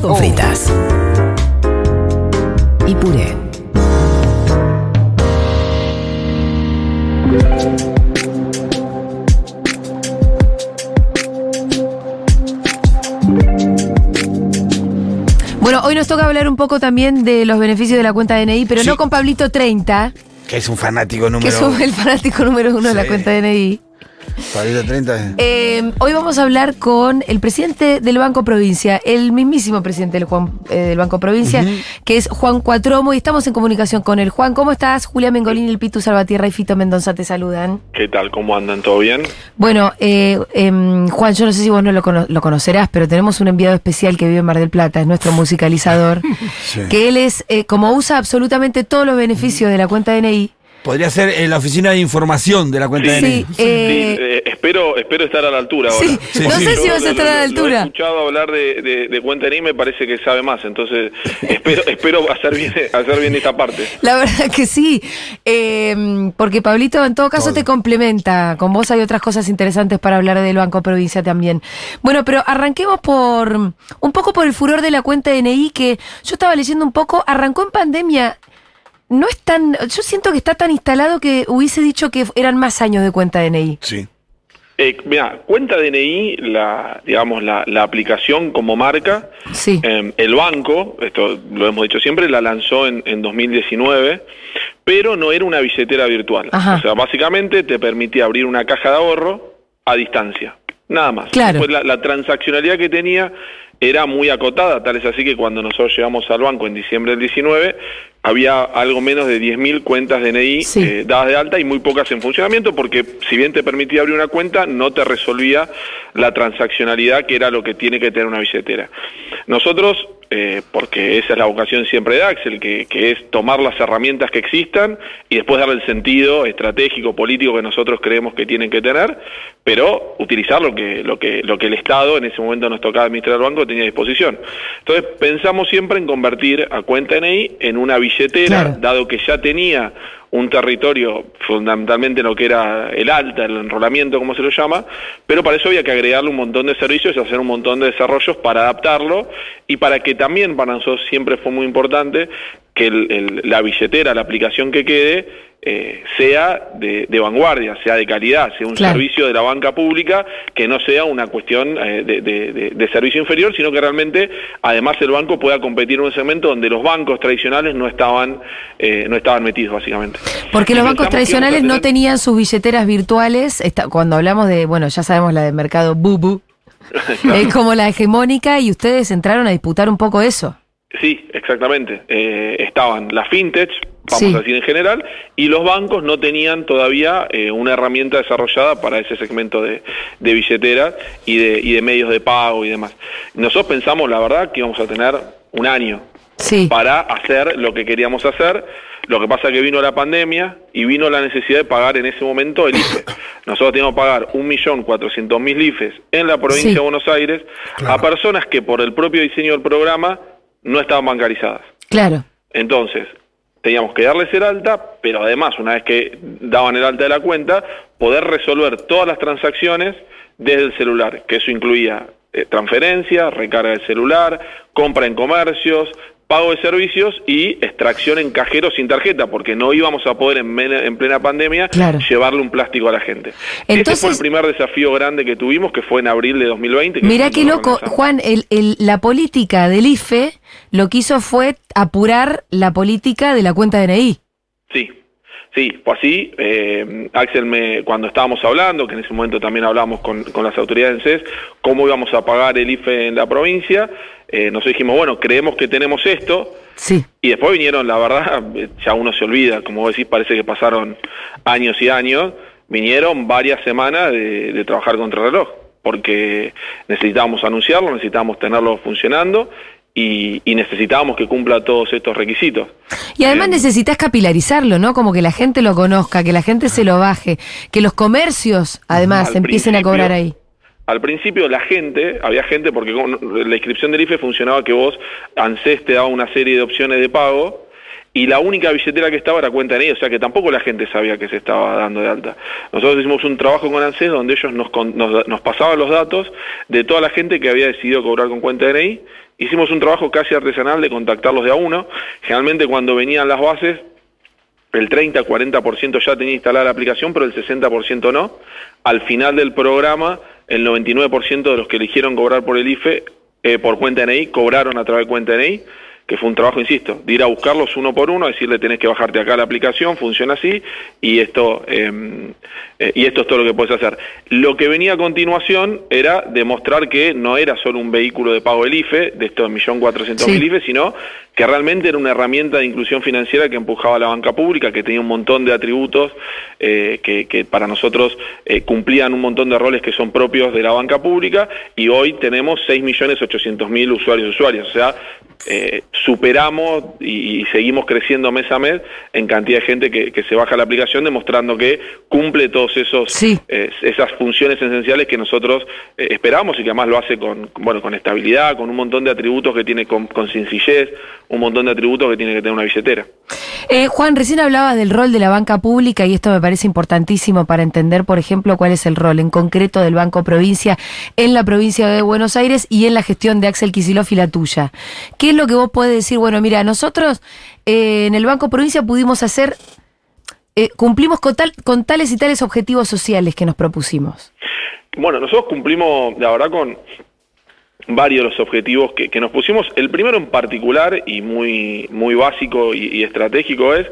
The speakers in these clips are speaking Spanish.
Mole con fritas. Y puré. Bueno, hoy nos toca hablar un poco también de los beneficios de la cuenta DNI, pero Sí. no con Pablito 30, Que es un fanático que número es el fanático número uno de la cuenta DNI. Pablito 30. Eh, hoy vamos a hablar con el presidente del Banco Provincia, el mismísimo presidente del, Juan- eh, del Banco Provincia, que es Juan Cuatromo, y estamos en comunicación con él. Juan, ¿cómo estás? Julia Mengolini, el Pitu Salvatierra y Fito Mendoza te saludan. ¿Qué tal? ¿Cómo andan? ¿Todo bien? Bueno, eh, em, Juan, yo no sé si vos no lo, cono- lo conocerás, pero tenemos un enviado especial que vive en Mar del Plata, es nuestro musicalizador, Sí. que él es, eh, como usa absolutamente todos los beneficios de la cuenta DNI, Podría ser en la oficina de información de la cuenta de Sí, DNI. eh, Sí, eh, espero, espero estar a la altura ahora. Sí, Sí, no sí. sé si vas a estar a la altura. Lo he escuchado hablar de, de, de cuenta de me parece que sabe más, entonces espero, espero hacer bien, hacer bien esta parte. La verdad que sí, eh, porque Pablito en todo caso Todo. te complementa, con vos hay otras cosas interesantes para hablar del Banco Provincia también. Bueno, pero arranquemos por un poco por el furor de la cuenta DNI que yo estaba leyendo un poco, arrancó en pandemia, no es tan, yo siento que está tan instalado que hubiese dicho que eran más años de cuenta DNI. Sí. Eh, mira, cuenta DNI, la, digamos, la, la aplicación como marca, Sí. eh, el banco, esto lo hemos dicho siempre, la lanzó en, en 2019, pero no era una billetera virtual. Ajá. O sea, básicamente te permitía abrir una caja de ahorro a distancia, nada más. Claro. Después la, la transaccionalidad que tenía era muy acotada, tal es así que cuando nosotros llegamos al banco en diciembre del 19, había algo menos de 10.000 cuentas DNI Sí. eh, dadas de alta y muy pocas en funcionamiento porque si bien te permitía abrir una cuenta, no te resolvía la transaccionalidad que era lo que tiene que tener una billetera. Nosotros, eh, porque esa es la vocación siempre de Axel, que, que es tomar las herramientas que existan y después darle el sentido estratégico, político que nosotros creemos que tienen que tener, pero utilizar lo que, lo que, lo que el Estado en ese momento nos tocaba administrar el banco tenía a disposición. Entonces pensamos siempre en convertir a cuenta NI en una billetera, Claro. dado que ya tenía un territorio fundamentalmente lo que era el alta, el enrolamiento, como se lo llama, pero para eso había que agregarle un montón de servicios y hacer un montón de desarrollos para adaptarlo y para que también para nosotros siempre fue muy importante que el- el- la billetera, la aplicación que quede, eh, sea de, de vanguardia, sea de calidad, sea un Claro. servicio de la banca pública, que no sea una cuestión eh, de, de- de- de servicio inferior, sino que realmente además el banco pueda competir en un segmento donde los bancos tradicionales no estaban, eh, no estaban metidos básicamente. Porque Y los bancos tradicionales no tenían sus billeteras virtuales. Cuando hablamos de, bueno, ya sabemos la de mercado Bubu, es como la hegemónica y ustedes entraron a disputar un poco eso. Sí, exactamente. Eh, estaban las fintech, vamos Sí. a decir en general, y los bancos no tenían todavía eh, una herramienta desarrollada para ese segmento de, de billeteras y de, y de medios de pago y demás. Nosotros pensamos, la verdad, que íbamos a tener un año Sí. para hacer lo que queríamos hacer. Lo que pasa que vino la pandemia y vino la necesidad de pagar en ese momento el IFE. Nosotros teníamos que pagar 1.400.000 IFES en la provincia Sí. de Buenos Aires a personas que por el propio diseño del programa no estaban bancarizadas. Claro. Entonces, teníamos que darles el alta, pero además, una vez que daban el alta de la cuenta, poder resolver todas las transacciones desde el celular, que eso incluía eh, transferencia, recarga del celular, compra en comercios, pago de servicios y extracción en cajeros sin tarjeta, porque no íbamos a poder en, en plena pandemia Claro. llevarle un plástico a la gente. Entonces- Ese fue el primer desafío grande que tuvimos, que fue en abril de 2020. que Mirá qué loco. Juan, el, el- la política del IFE lo que hizo fue apurar la política de la cuenta DNI. Sí, sí, fue así. Eh, Axel, me, cuando estábamos hablando, que en ese momento también hablábamos con, con las autoridades en CES, cómo íbamos a pagar el IFE en la provincia, eh, nos dijimos, bueno, creemos que tenemos esto, Sí. y después vinieron, la verdad, ya uno se olvida, como vos decís, parece que pasaron años y años, vinieron varias semanas de, de trabajar contra el reloj, porque necesitábamos anunciarlo, necesitábamos tenerlo funcionando y, y necesitábamos que cumpla todos estos requisitos. Y además Eh, necesitas capilarizarlo, ¿no? Como que la gente lo conozca, que la gente se lo baje, que los comercios además empiecen a cobrar ahí. Al principio la gente, había gente, porque con la inscripción del IFE funcionaba que vos, ANSES te daba una serie de opciones de pago y la única billetera que estaba era cuenta NI, o sea que tampoco la gente sabía que se estaba dando de alta. Nosotros hicimos un trabajo con ANSES donde ellos nos, nos, nos pasaban los datos de toda la gente que había decidido cobrar con cuenta NI. Hicimos un trabajo casi artesanal de contactarlos de a uno. Generalmente cuando venían las bases el 30-40% ya tenía instalada la aplicación, pero el 60% no. Al final del programa, el 99% de los que eligieron cobrar por el IFE, eh, por cuenta NI, cobraron a través de cuenta NI que fue un trabajo, insisto, de ir a buscarlos uno por uno, decirle tenés que bajarte acá la aplicación, funciona así, y esto, em, eh, y esto es todo lo que puedes hacer. Lo que venía a continuación era demostrar que no era solo un vehículo de pago del IFE, de estos 1.400.000 IFE, sino que realmente era una herramienta de inclusión financiera que empujaba a la banca pública, que tenía un montón de atributos eh, que, para nosotros eh, cumplían un montón de roles que son propios de la banca pública, y hoy tenemos 6.800.000 usuarios y usuarias, o sea, eh, superamos y, seguimos creciendo mes a mes en cantidad de gente que, se baja la aplicación demostrando que cumple todos esos esas funciones esenciales que nosotros esperamos y que además lo hace con bueno con estabilidad con un montón de atributos que tiene con, sencillez un montón de atributos que tiene que tener una billetera Juan recién hablabas del rol de la banca pública y esto me parece importantísimo para entender por ejemplo cuál es el rol en concreto del Banco Provincia en la provincia de Buenos Aires y en la gestión de Axel Kicillof y la tuya ¿Qué es lo que vos podés decir? Bueno, mira, nosotros eh, en el Banco Provincia pudimos hacer, eh, cumplimos con, tal, con tales y tales objetivos sociales que nos propusimos. Bueno, nosotros cumplimos, la verdad, con varios de los objetivos que, nos pusimos. El primero en particular y muy, muy básico y, estratégico es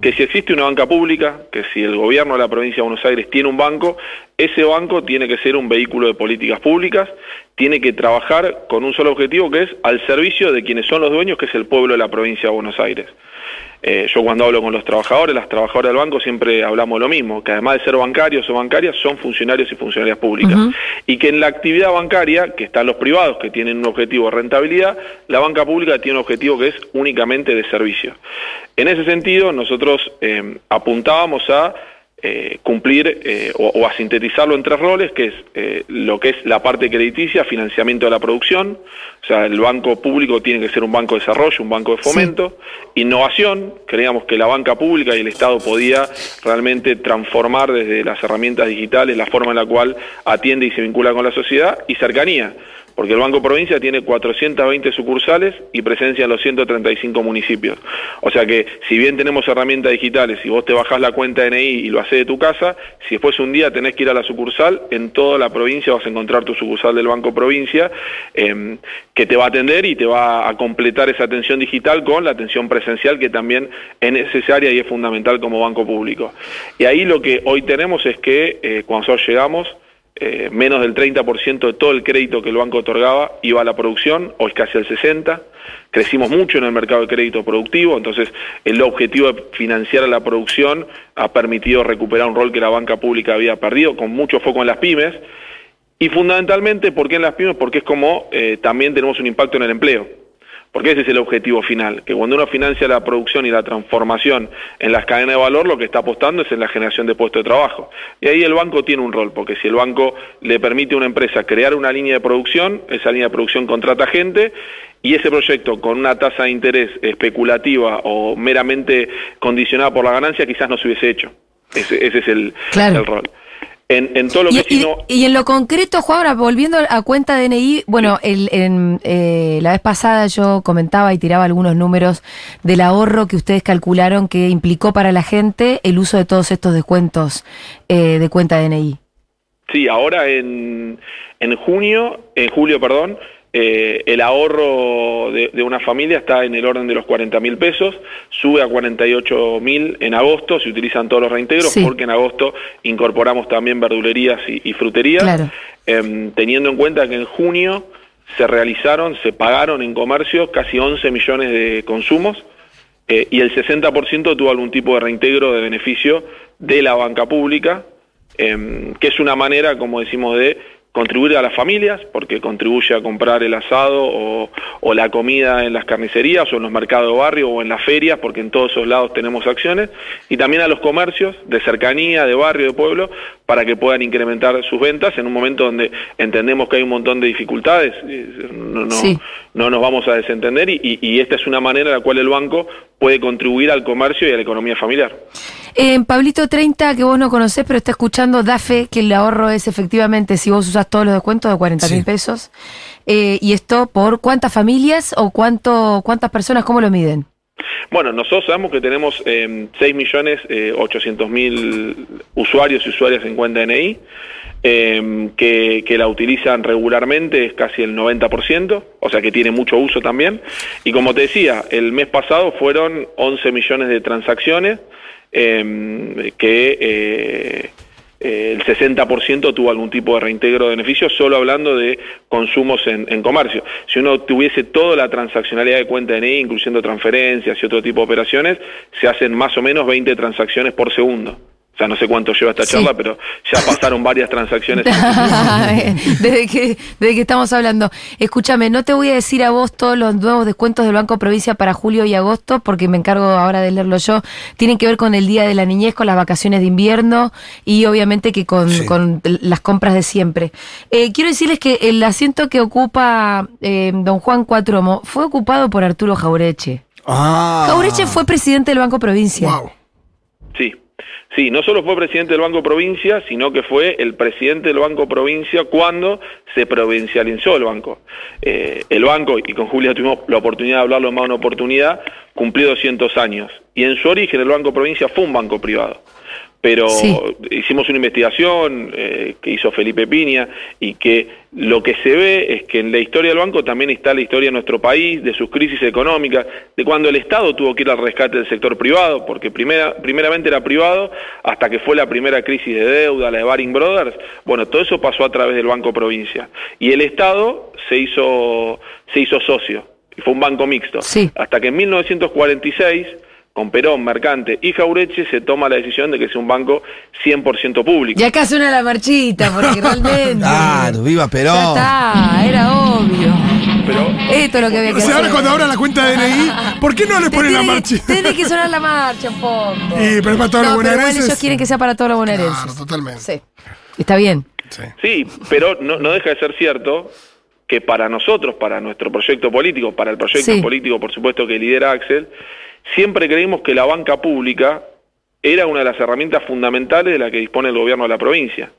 que si existe una banca pública, que si el gobierno de la provincia de Buenos Aires tiene un banco, ese banco tiene que ser un vehículo de políticas públicas, tiene que trabajar con un solo objetivo que es al servicio de quienes son los dueños, que es el pueblo de la provincia de Buenos Aires. Eh, yo cuando hablo con los trabajadores, las trabajadoras del banco, siempre hablamos lo mismo, que además de ser bancarios o bancarias, son funcionarios y funcionarias públicas. Y que en la actividad bancaria, que están los privados, que tienen un objetivo de rentabilidad, la banca pública tiene un objetivo que es únicamente de servicio. En ese sentido, nosotros eh, apuntábamos a eh, cumplir eh, o, a sintetizarlo en tres roles, que es eh, lo que es la parte crediticia, financiamiento de la producción, o sea, el banco público tiene que ser un banco de desarrollo, un banco de fomento, innovación, creíamos que la banca pública y el Estado podía realmente transformar desde las herramientas digitales la forma en la cual atiende y se vincula con la sociedad, y cercanía, porque el Banco Provincia tiene 420 sucursales y presencia en los 135 municipios. O sea que si bien tenemos herramientas digitales, si vos te bajás la cuenta NI y lo haces de tu casa, si después un día tenés que ir a la sucursal, en toda la provincia vas a encontrar tu sucursal del Banco Provincia em, que te va a atender y te va a completar esa atención digital con la atención presencial que también es necesaria y es fundamental como banco público. Y ahí lo que hoy tenemos es que eh, cuando nosotros llegamos, eh, menos del 30% de todo el crédito que el banco otorgaba iba a la producción, hoy casi el 60%. Crecimos mucho en el mercado de crédito productivo, entonces el objetivo de financiar a la producción ha permitido recuperar un rol que la banca pública había perdido, con mucho foco en las pymes. Y fundamentalmente, ¿por qué en las pymes? Porque es como eh, también tenemos un impacto en el empleo. Porque ese es el objetivo final, que cuando uno financia la producción y la transformación en las cadenas de valor, lo que está apostando es en la generación de puestos de trabajo. Y ahí el banco tiene un rol, porque si el banco le permite a una empresa crear una línea de producción, esa línea de producción contrata gente y ese proyecto con una tasa de interés especulativa o meramente condicionada por la ganancia quizás no se hubiese hecho. Ese, es el, el rol. En, todo lo y, que y, en lo concreto, Juan, ahora volviendo a cuenta DNI, bueno, el, en, eh, la vez pasada yo comentaba y tiraba algunos números del ahorro que ustedes calcularon que implicó para la gente el uso de todos estos descuentos eh, de cuenta DNI. Sí, ahora en, en junio, en julio, perdón, eh, el ahorro de, una familia está en el orden de los 40 mil pesos, sube a 48 mil en agosto, se utilizan todos los reintegros, porque en agosto incorporamos también verdulerías y, fruterías, em, teniendo en cuenta que en junio se realizaron, se pagaron en comercio casi 11 millones de consumos, eh, y el 60% tuvo algún tipo de reintegro de beneficio de la banca pública, em, que es una manera, como decimos, de contribuir a las familias, porque contribuye a comprar el asado o, la comida en las carnicerías o en los mercados de barrio o en las ferias, porque en todos esos lados tenemos acciones, y también a los comercios de cercanía, de barrio, de pueblo, para que puedan incrementar sus ventas en un momento donde entendemos que hay un montón de dificultades. No, no nos vamos a desentender y, y- y esta es una manera en la cual el banco puede contribuir al comercio y a la economía familiar. Eh, Pablito 30, que vos no conocés, pero está escuchando, da fe que el ahorro es efectivamente, si vos usás todos los descuentos, de 40 mil Sí. pesos. Eh, ¿Y esto por cuántas familias o cuánto, cuántas personas? ¿Cómo lo miden? Bueno, nosotros sabemos que tenemos 6 millones eh, 800 mil usuarios y usuarias en cuenta DNI, eh, que, que la utilizan regularmente, es casi el 90%, o sea que tiene mucho uso también. Y como te decía, el mes pasado fueron 11 millones de transacciones, eh, que eh, el 60% tuvo algún tipo de reintegro de beneficios, solo hablando de consumos en, en comercio. Si uno tuviese toda la transaccionalidad de cuenta DNI, incluyendo transferencias y otro tipo de operaciones, se hacen más o menos 20 transacciones por segundo. O sea, no sé cuánto lleva esta Sí. charla, pero ya pasaron varias transacciones. desde, que, desde que estamos hablando. Escúchame, no te voy a decir a vos todos los nuevos descuentos del Banco Provincia para julio y agosto, porque me encargo ahora de leerlo yo. Tienen que ver con el Día de la Niñez, con las vacaciones de invierno y obviamente que con, Sí. con las compras de siempre. Eh, quiero decirles que el asiento que ocupa eh, don Juan Cuatromo fue ocupado por Arturo Jaureche. Ah. Jaureche fue presidente del Banco Provincia. Wow. Sí, sí, no solo fue presidente del Banco Provincia, sino que fue el presidente del Banco Provincia cuando se provincializó el banco. Eh, el banco, y con Julia tuvimos la oportunidad de hablarlo en más una oportunidad, cumplió 200 años. Y en su origen el Banco Provincia fue un banco privado. Pero Sí. hicimos una investigación eh, que hizo Felipe Piña y que lo que se ve es que en la historia del banco también está la historia de nuestro país, de sus crisis económicas, de cuando el Estado tuvo que ir al rescate del sector privado, porque primera, primeramente era privado hasta que fue la primera crisis de deuda, la de Baring Brothers. Bueno, todo eso pasó a través del Banco Provincia. Y el Estado se hizo, se hizo socio, y fue un banco mixto. Sí. Hasta que en 1946 con Perón, Mercante y Jaureche se toma la decisión de que sea un banco 100% público. Y acá suena la marchita, porque realmente. Claro, viva Perón. Ya está, era obvio. Pero Esto es lo que había que O sea, ahora hacer. cuando abran la cuenta de DNI, ¿por qué no le ponen la marcha? tiene que sonar la marcha un poco. Y, pero es para todos los igual ellos quieren que sea para todos los bonaerenses. Claro, totalmente. Sí. Está bien. Sí. sí, pero no, no deja de ser cierto que para nosotros, para nuestro proyecto político, para el proyecto Sí. político, por supuesto, que lidera Axel, siempre creímos que la banca pública era una de las herramientas fundamentales de la que dispone el gobierno de la provincia.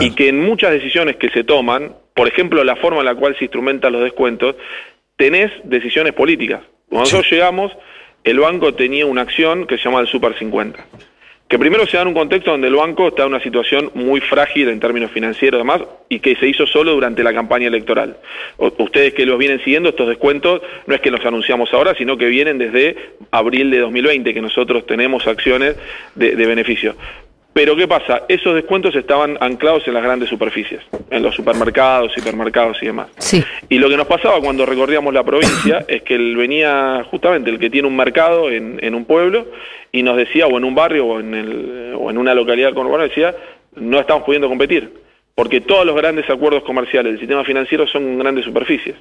Y que en muchas decisiones que se toman, por ejemplo, la forma en la cual se instrumentan los descuentos, tenés decisiones políticas. Cuando nosotros llegamos, el banco tenía una acción que se llama el Super 50. Que primero se da en un contexto donde el banco está en una situación muy frágil en términos financieros y y que se hizo solo durante la campaña electoral. Ustedes que los vienen siguiendo, estos descuentos no es que los anunciamos ahora, sino que vienen desde abril de 2020, que nosotros tenemos acciones de, de beneficio. Pero ¿qué pasa? Esos descuentos estaban anclados en las grandes superficies, en los supermercados, hipermercados y demás. Sí. Y lo que nos pasaba cuando recorríamos la provincia es que él venía justamente el que tiene un mercado en, en un pueblo y nos decía, o en un barrio o en, el, o en una localidad conurbana, decía, no estamos pudiendo competir, porque todos los grandes acuerdos comerciales del sistema financiero son grandes superficies.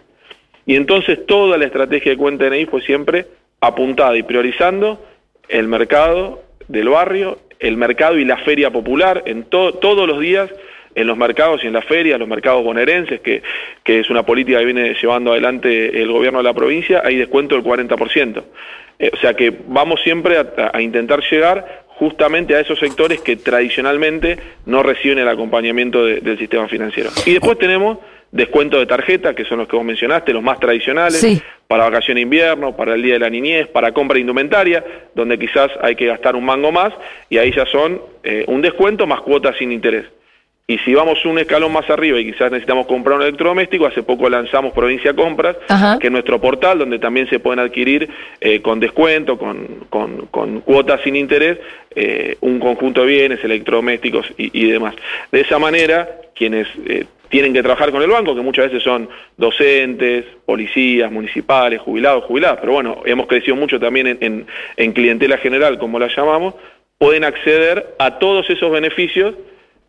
Y entonces toda la estrategia de cuenta DNI fue siempre apuntada y priorizando el mercado del barrio, el mercado y la feria popular, en to- todos los días en los mercados y en las ferias, los mercados bonaerenses, que, que es una política que viene llevando adelante el gobierno de la provincia, hay descuento del 40%. Eh, o sea que vamos siempre a, a intentar llegar justamente a esos sectores que tradicionalmente no reciben el acompañamiento de- del sistema financiero. Y después tenemos descuentos de tarjeta, que son los que vos mencionaste, los más tradicionales, Sí. Para vacaciones de invierno, para el Día de la Niñez, para compra de indumentaria, donde quizás hay que gastar un mango más, y ahí ya son eh, un descuento más cuotas sin interés. Y si vamos un escalón más arriba y quizás necesitamos comprar un electrodoméstico, hace poco lanzamos Provincia Compras, Ajá. que es nuestro portal donde también se pueden adquirir eh, con descuento, con, con- con cuotas sin interés, eh, un conjunto de bienes, electrodomésticos y, y demás. De esa manera, quienes eh, tienen que trabajar con el banco, que muchas veces son docentes, policías, municipales, jubilados, jubiladas, pero bueno, hemos crecido mucho también en, en- en clientela general, como la llamamos, pueden acceder a todos esos beneficios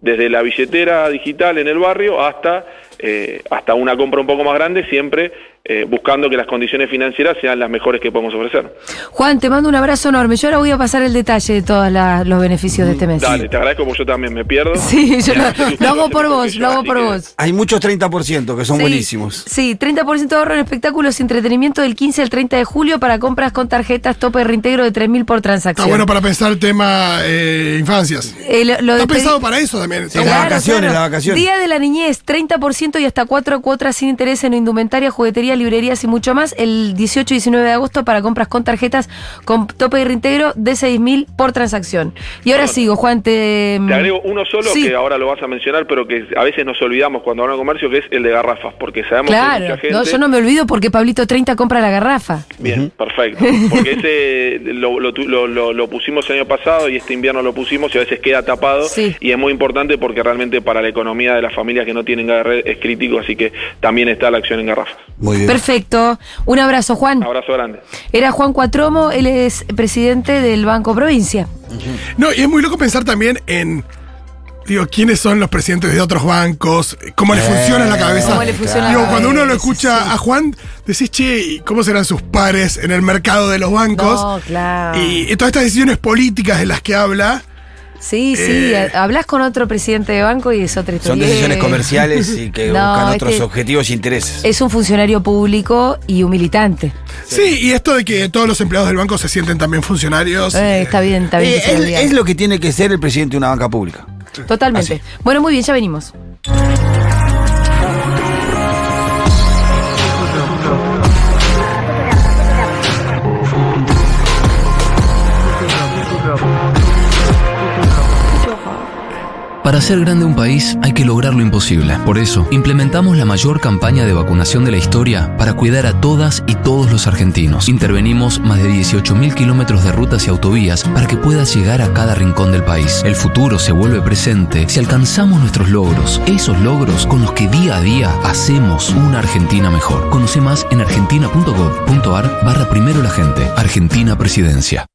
desde la billetera digital en el barrio hasta eh, hasta una compra un poco más grande, siempre eh, buscando que las condiciones financieras sean las mejores que podemos ofrecer. Juan, te mando un abrazo enorme. Yo ahora voy a pasar el detalle de todos los beneficios de este mes. Dale, te agradezco porque yo también me pierdo. Sí, yo lo, hago por vos, lo hago por vos. Hay muchos 30% que son Sí, buenísimos. Sí, 30% de ahorro en espectáculos y entretenimiento del 15 al 30 de julio para compras con tarjetas tope de reintegro de 3.000 por Está transacción. bueno para pensar el tema eh, infancias. Eh, lo- lo Está pensado para eso también. Está Sí, las vacaciones, las vacaciones. Día de la niñez, 30% y hasta 4 cuotas sin interés en indumentaria, juguetería, librerías y mucho más. El 18 y 19 de agosto para compras con tarjetas con tope de reintegro de 6.000 por transacción. Y ahora sigo, Juan, te... Te agrego uno solo Sí. que ahora lo vas a mencionar, pero que a veces nos olvidamos cuando hablamos de comercio, que es el de garrafas, porque sabemos que hay Claro, mucha gente... no, yo no me olvido porque Pablito 30 compra la garrafa. Bien, perfecto. Porque ese lo, lo, tu- lo- lo- lo pusimos el año pasado y este invierno lo pusimos y a veces queda tapado. Sí. Y es muy importante porque realmente para la economía de las familias que no tienen red es crítico, así que también está la acción en garrafas. Muy bien. Perfecto. Un abrazo, Juan. Abrazo grande. Era Juan Cuatromo, él es presidente del Banco Provincia. No, y es muy loco pensar también en. Digo, ¿quiénes son los presidentes de otros bancos? ¿Cómo les Eh, funciona la cabeza? cómo le funciona la Digo, cuando uno lo escucha sí. a Juan, decís, che, ¿y ¿cómo serán sus pares en el mercado de los bancos? No, claro. Y, y todas estas decisiones políticas de las que habla. Sí, sí, Eh. a- hablas con otro presidente de banco y es otra historia. Son decisiones comerciales y que No, buscan otros este- objetivos e intereses. Es un funcionario público y un militante. Sí. y esto de que todos los empleados del banco se sienten también funcionarios. Eh, está bien, está bien. Eh, es, lo digan. es lo que tiene que ser el presidente de una banca pública. Totalmente. Así. Bueno, muy bien, ya venimos. Para hacer grande un país hay que lograr lo imposible. Por eso, implementamos la mayor campaña de vacunación de la historia para cuidar a todas y todos los argentinos. Intervenimos más de 18.000 kilómetros de rutas y autovías para que puedas llegar a cada rincón del país. El futuro se vuelve presente si alcanzamos nuestros logros, esos logros con los que día a día hacemos una Argentina mejor. Conoce más en argentina.gov.ar barra primero la gente. Argentina Presidencia.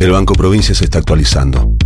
El Banco Provincia se está actualizando.